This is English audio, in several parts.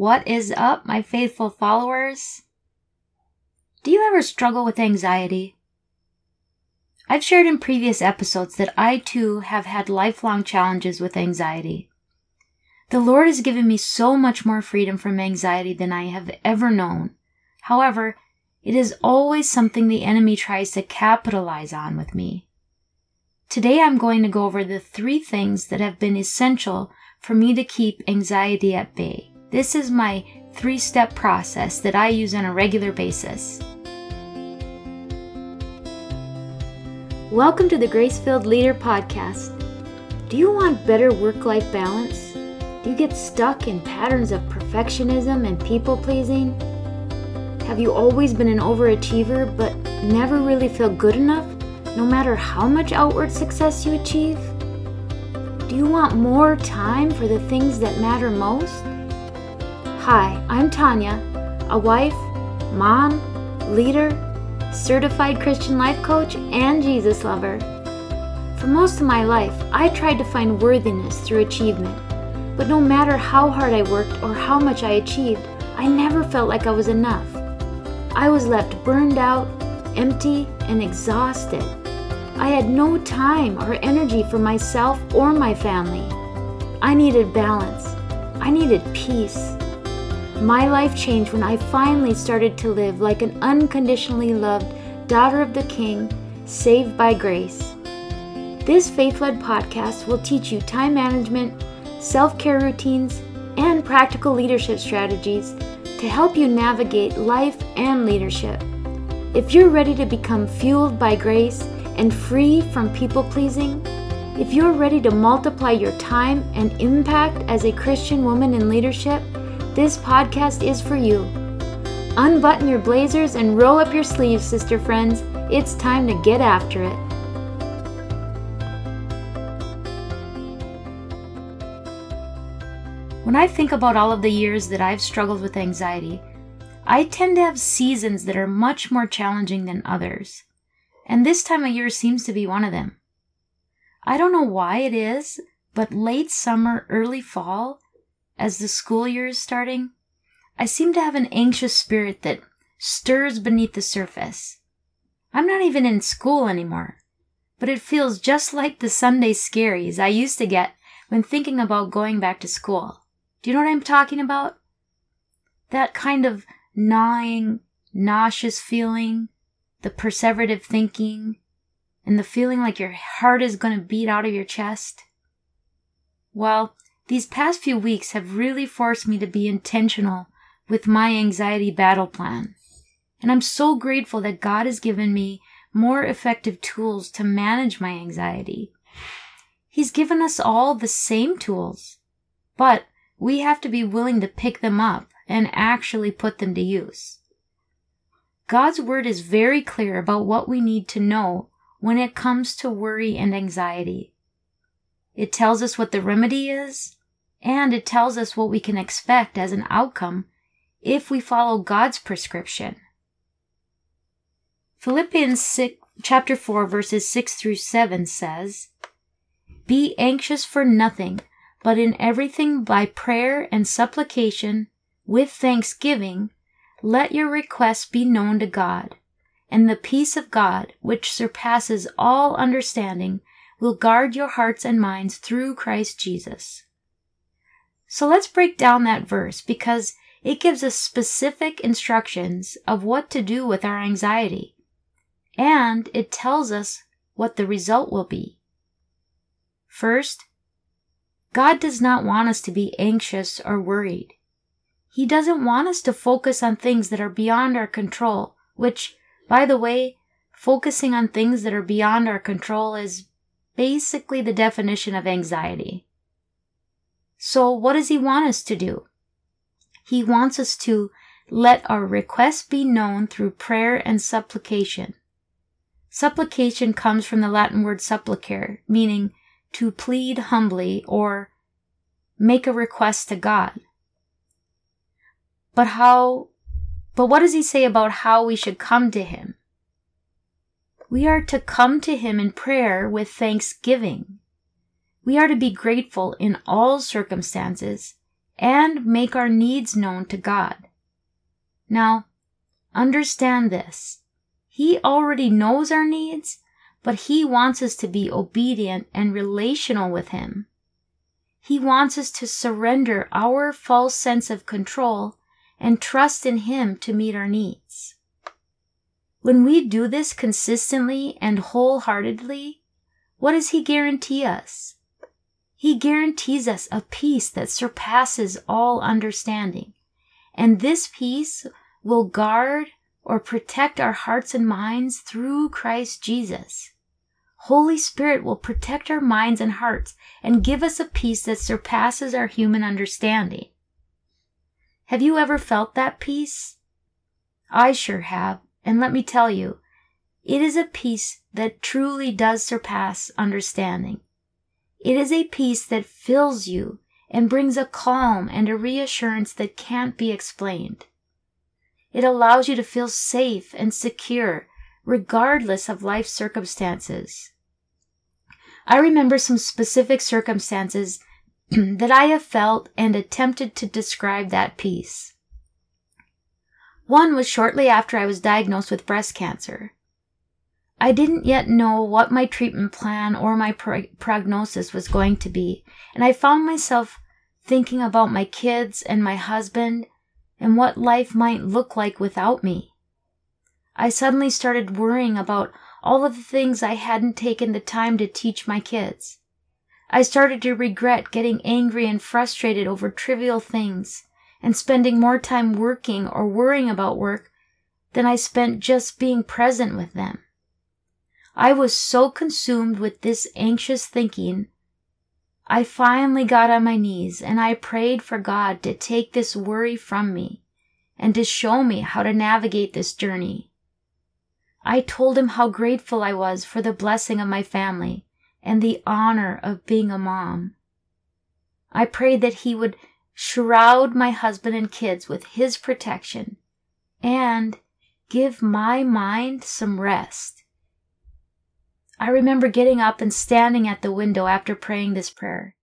What is up, my faithful followers? Do you ever struggle with anxiety? I've shared in previous episodes that I too have had lifelong challenges with anxiety. The Lord has given me so much more freedom from anxiety than I have ever known. However, it is always something the enemy tries to capitalize on with me. Today I'm going to go over the three things that have been essential for me to keep anxiety at bay. This is my three step process that I use on a regular basis. Welcome to the Grace Filled Leader Podcast. Do you want better work life balance? Do you get stuck in patterns of perfectionism and people pleasing? Have you always been an overachiever but never really feel good enough, no matter how much outward success you achieve? Do you want more time for the things that matter most? Hi, I'm Tanya, a wife, mom, leader, certified Christian life coach, and Jesus lover. For most of my life, I tried to find worthiness through achievement. But no matter how hard I worked or how much I achieved, I never felt like I was enough. I was left burned out, empty, and exhausted. I had no time or energy for myself or my family. I needed balance. I needed peace. My life changed when I finally started to live like an unconditionally loved daughter of the King, saved by grace. This faith led podcast will teach you time management, self care routines, and practical leadership strategies to help you navigate life and leadership. If you're ready to become fueled by grace and free from people pleasing, if you're ready to multiply your time and impact as a Christian woman in leadership, this podcast is for you. Unbutton your blazers and roll up your sleeves, sister friends. It's time to get after it. When I think about all of the years that I've struggled with anxiety, I tend to have seasons that are much more challenging than others. And this time of year seems to be one of them. I don't know why it is, but late summer, early fall, as the school year is starting, I seem to have an anxious spirit that stirs beneath the surface. I'm not even in school anymore, but it feels just like the Sunday scaries I used to get when thinking about going back to school. Do you know what I'm talking about? That kind of gnawing, nauseous feeling, the perseverative thinking, and the feeling like your heart is going to beat out of your chest. Well, these past few weeks have really forced me to be intentional with my anxiety battle plan. And I'm so grateful that God has given me more effective tools to manage my anxiety. He's given us all the same tools, but we have to be willing to pick them up and actually put them to use. God's word is very clear about what we need to know when it comes to worry and anxiety. It tells us what the remedy is, and it tells us what we can expect as an outcome if we follow God's prescription. Philippians 6, chapter 4 verses 6 through 7 says, Be anxious for nothing, but in everything by prayer and supplication, with thanksgiving, let your requests be known to God, and the peace of God, which surpasses all understanding, will guard your hearts and minds through Christ Jesus. So let's break down that verse because it gives us specific instructions of what to do with our anxiety. And it tells us what the result will be. First, God does not want us to be anxious or worried. He doesn't want us to focus on things that are beyond our control, which, by the way, focusing on things that are beyond our control is basically the definition of anxiety. So, what does He want us to do? He wants us to let our requests be known through prayer and supplication. Supplication comes from the Latin word supplicare, meaning to plead humbly or make a request to God. But how, but what does he say about how we should come to him? We are to come to him in prayer with thanksgiving. We are to be grateful in all circumstances and make our needs known to God. Now, understand this. He already knows our needs, but He wants us to be obedient and relational with Him. He wants us to surrender our false sense of control and trust in Him to meet our needs. When we do this consistently and wholeheartedly, what does He guarantee us? He guarantees us a peace that surpasses all understanding. And this peace will guard or protect our hearts and minds through Christ Jesus. Holy Spirit will protect our minds and hearts and give us a peace that surpasses our human understanding. Have you ever felt that peace? I sure have, and let me tell you, it is a peace that truly does surpass understanding. It is a peace that fills you and brings a calm and a reassurance that can't be explained. It allows you to feel safe and secure regardless of life circumstances. I remember some specific circumstances that I have felt and attempted to describe that peace. One was shortly after I was diagnosed with breast cancer. I didn't yet know what my treatment plan or my pro- prognosis was going to be, and I found myself thinking about my kids and my husband and what life might look like without me. I suddenly started worrying about all of the things I hadn't taken the time to teach my kids. I started to regret getting angry and frustrated over trivial things and spending more time working or worrying about work than I spent just being present with them. I was so consumed with this anxious thinking. I finally got on my knees and I prayed for God to take this worry from me and to show me how to navigate this journey. I told him how grateful I was for the blessing of my family and the honor of being a mom. I prayed that he would shroud my husband and kids with his protection and give my mind some rest. I remember getting up and standing at the window after praying this prayer,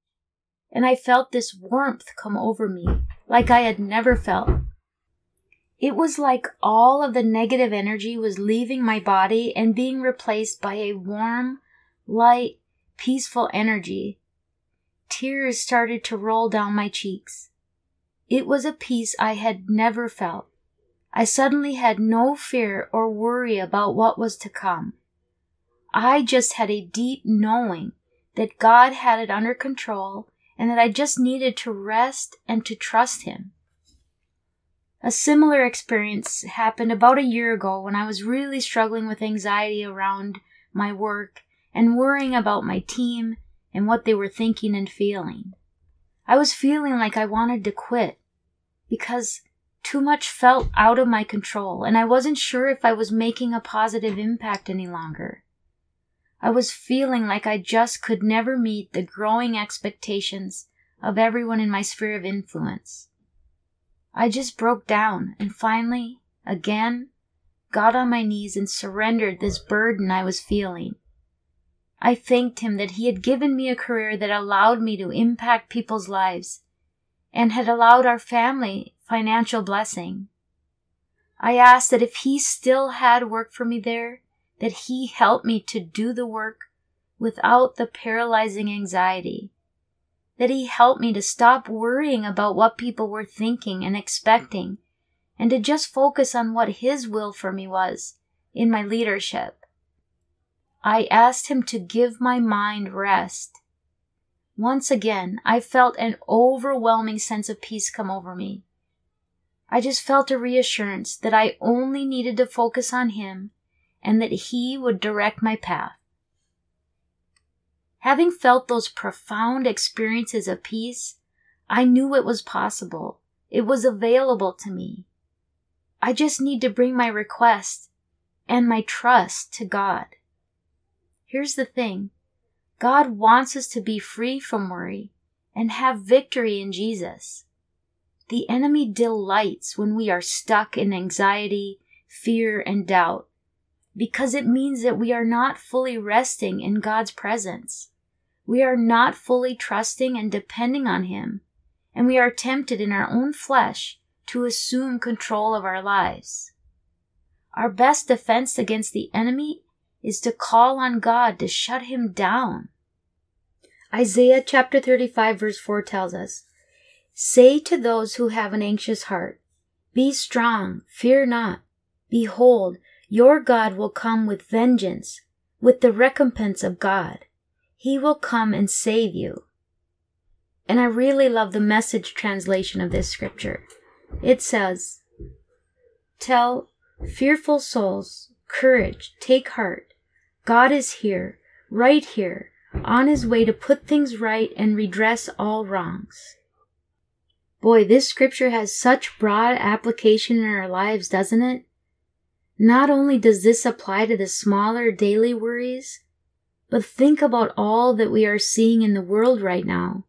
and I felt this warmth come over me like I had never felt. It was like all of the negative energy was leaving my body and being replaced by a warm, light, peaceful energy. Tears started to roll down my cheeks. It was a peace I had never felt. I suddenly had no fear or worry about what was to come. I just had a deep knowing that God had it under control and that I just needed to rest and to trust Him. A similar experience happened about a year ago when I was really struggling with anxiety around my work and worrying about my team and what they were thinking and feeling. I was feeling like I wanted to quit because too much felt out of my control and I wasn't sure if I was making a positive impact any longer. I was feeling like I just could never meet the growing expectations of everyone in my sphere of influence. I just broke down and finally, again, got on my knees and surrendered this burden I was feeling. I thanked him that he had given me a career that allowed me to impact people's lives and had allowed our family financial blessing. I asked that if he still had work for me there, that He helped me to do the work without the paralyzing anxiety. That He helped me to stop worrying about what people were thinking and expecting and to just focus on what His will for me was in my leadership. I asked Him to give my mind rest. Once again, I felt an overwhelming sense of peace come over me. I just felt a reassurance that I only needed to focus on Him and that He would direct my path. Having felt those profound experiences of peace, I knew it was possible. It was available to me. I just need to bring my request and my trust to God. Here's the thing God wants us to be free from worry and have victory in Jesus. The enemy delights when we are stuck in anxiety, fear, and doubt because it means that we are not fully resting in God's presence. We are not fully trusting and depending on Him, and we are tempted in our own flesh to assume control of our lives. Our best defense against the enemy is to call on God to shut him down. Isaiah chapter 35 verse 4 tells us, Say to those who have an anxious heart, Be strong, fear not. Behold, your God will come with vengeance, with the recompense of God. He will come and save you. And I really love the message translation of this scripture. It says, Tell fearful souls, courage, take heart. God is here, right here, on his way to put things right and redress all wrongs. Boy, this scripture has such broad application in our lives, doesn't it? Not only does this apply to the smaller daily worries, but think about all that we are seeing in the world right now.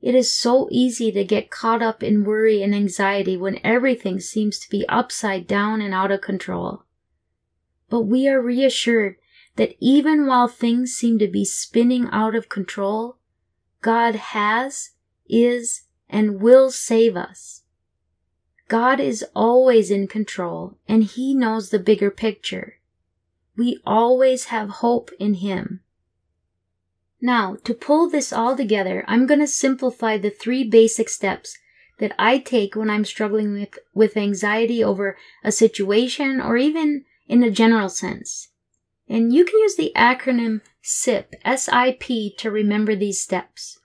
It is so easy to get caught up in worry and anxiety when everything seems to be upside down and out of control. But we are reassured that even while things seem to be spinning out of control, God has, is, and will save us. God is always in control and He knows the bigger picture. We always have hope in Him. Now, to pull this all together, I'm going to simplify the three basic steps that I take when I'm struggling with, with anxiety over a situation or even in a general sense. And you can use the acronym SIP, S-I-P, to remember these steps.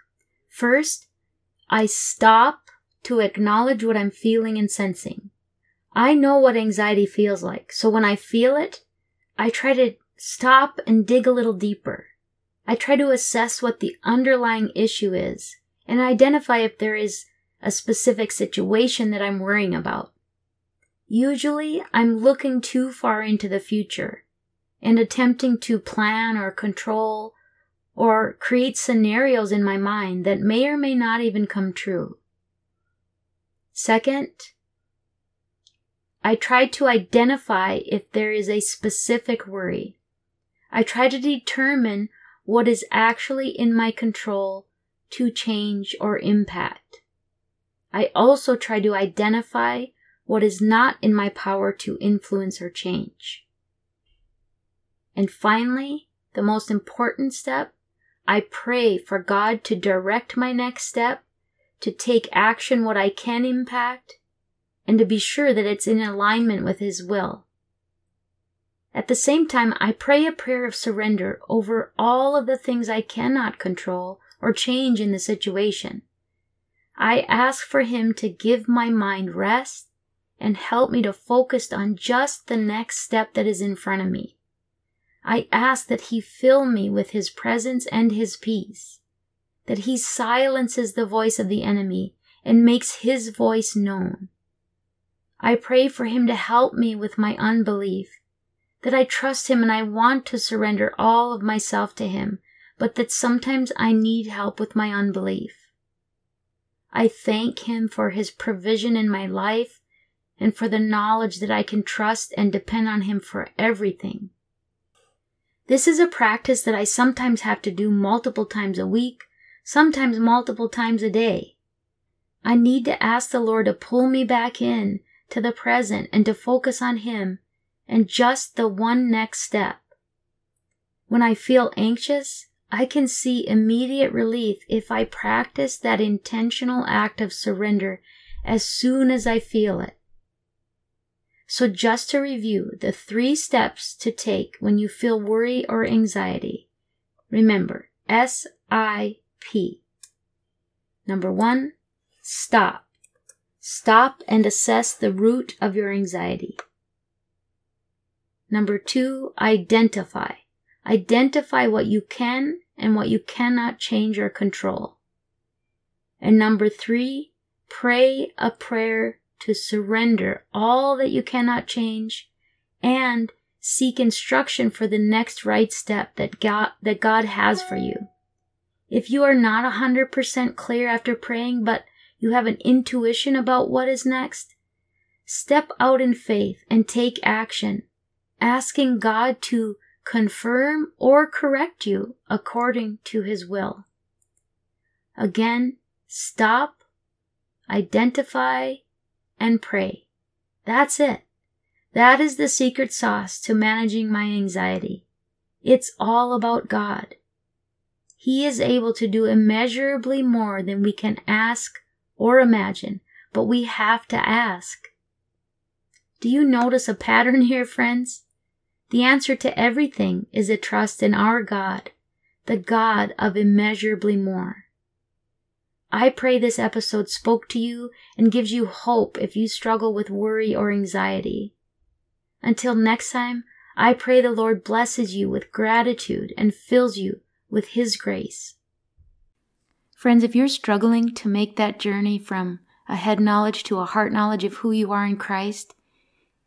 First, I stop to acknowledge what I'm feeling and sensing. I know what anxiety feels like, so when I feel it, I try to stop and dig a little deeper. I try to assess what the underlying issue is and identify if there is a specific situation that I'm worrying about. Usually, I'm looking too far into the future and attempting to plan or control or create scenarios in my mind that may or may not even come true. Second, I try to identify if there is a specific worry. I try to determine what is actually in my control to change or impact. I also try to identify what is not in my power to influence or change. And finally, the most important step, I pray for God to direct my next step, to take action what I can impact, and to be sure that it's in alignment with His will. At the same time, I pray a prayer of surrender over all of the things I cannot control or change in the situation. I ask for Him to give my mind rest and help me to focus on just the next step that is in front of me. I ask that He fill me with His presence and His peace, that He silences the voice of the enemy and makes His voice known. I pray for Him to help me with my unbelief that I trust Him and I want to surrender all of myself to Him, but that sometimes I need help with my unbelief. I thank Him for His provision in my life and for the knowledge that I can trust and depend on Him for everything. This is a practice that I sometimes have to do multiple times a week, sometimes multiple times a day. I need to ask the Lord to pull me back in to the present and to focus on Him and just the one next step. When I feel anxious, I can see immediate relief if I practice that intentional act of surrender as soon as I feel it. So just to review the three steps to take when you feel worry or anxiety. Remember, S-I-P. Number one, stop. Stop and assess the root of your anxiety. Number two, identify. Identify what you can and what you cannot change or control. And number three, pray a prayer to surrender all that you cannot change and seek instruction for the next right step that God, that God has for you. If you are not a hundred percent clear after praying, but you have an intuition about what is next, step out in faith and take action asking God to confirm or correct you according to his will. Again, stop, identify, and pray. That's it. That is the secret sauce to managing my anxiety. It's all about God. He is able to do immeasurably more than we can ask or imagine, but we have to ask. Do you notice a pattern here, friends? The answer to everything is a trust in our God, the God of immeasurably more. I pray this episode spoke to you and gives you hope if you struggle with worry or anxiety. Until next time, I pray the Lord blesses you with gratitude and fills you with His grace. Friends, if you're struggling to make that journey from a head knowledge to a heart knowledge of who you are in Christ,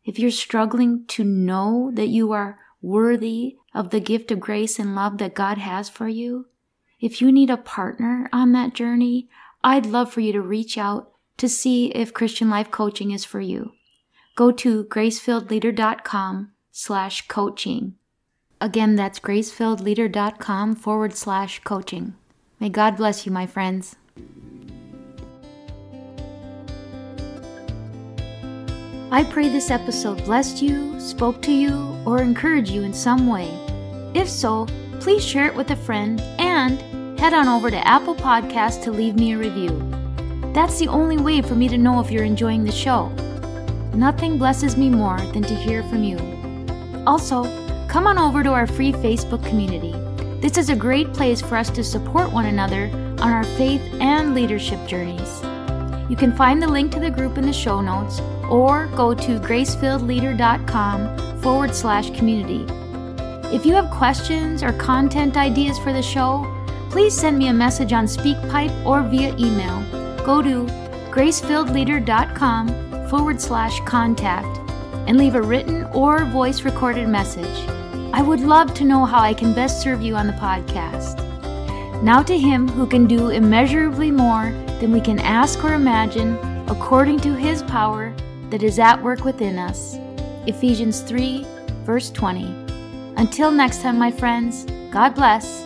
if you're struggling to know that you are worthy of the gift of grace and love that God has for you, if you need a partner on that journey, I'd love for you to reach out to see if Christian Life Coaching is for you. Go to gracefilledleader.com slash coaching. Again, that's gracefilledleader.com forward slash coaching. May God bless you, my friends. I pray this episode blessed you, spoke to you, or encouraged you in some way. If so, please share it with a friend and head on over to Apple Podcasts to leave me a review. That's the only way for me to know if you're enjoying the show. Nothing blesses me more than to hear from you. Also, come on over to our free Facebook community. This is a great place for us to support one another on our faith and leadership journeys. You can find the link to the group in the show notes or go to gracefilledleader.com forward slash community. If you have questions or content ideas for the show, please send me a message on SpeakPipe or via email. Go to gracefilledleader.com forward slash contact and leave a written or voice recorded message. I would love to know how I can best serve you on the podcast. Now to Him who can do immeasurably more than we can ask or imagine, according to His power that is at work within us. Ephesians 3, verse 20. Until next time, my friends, God bless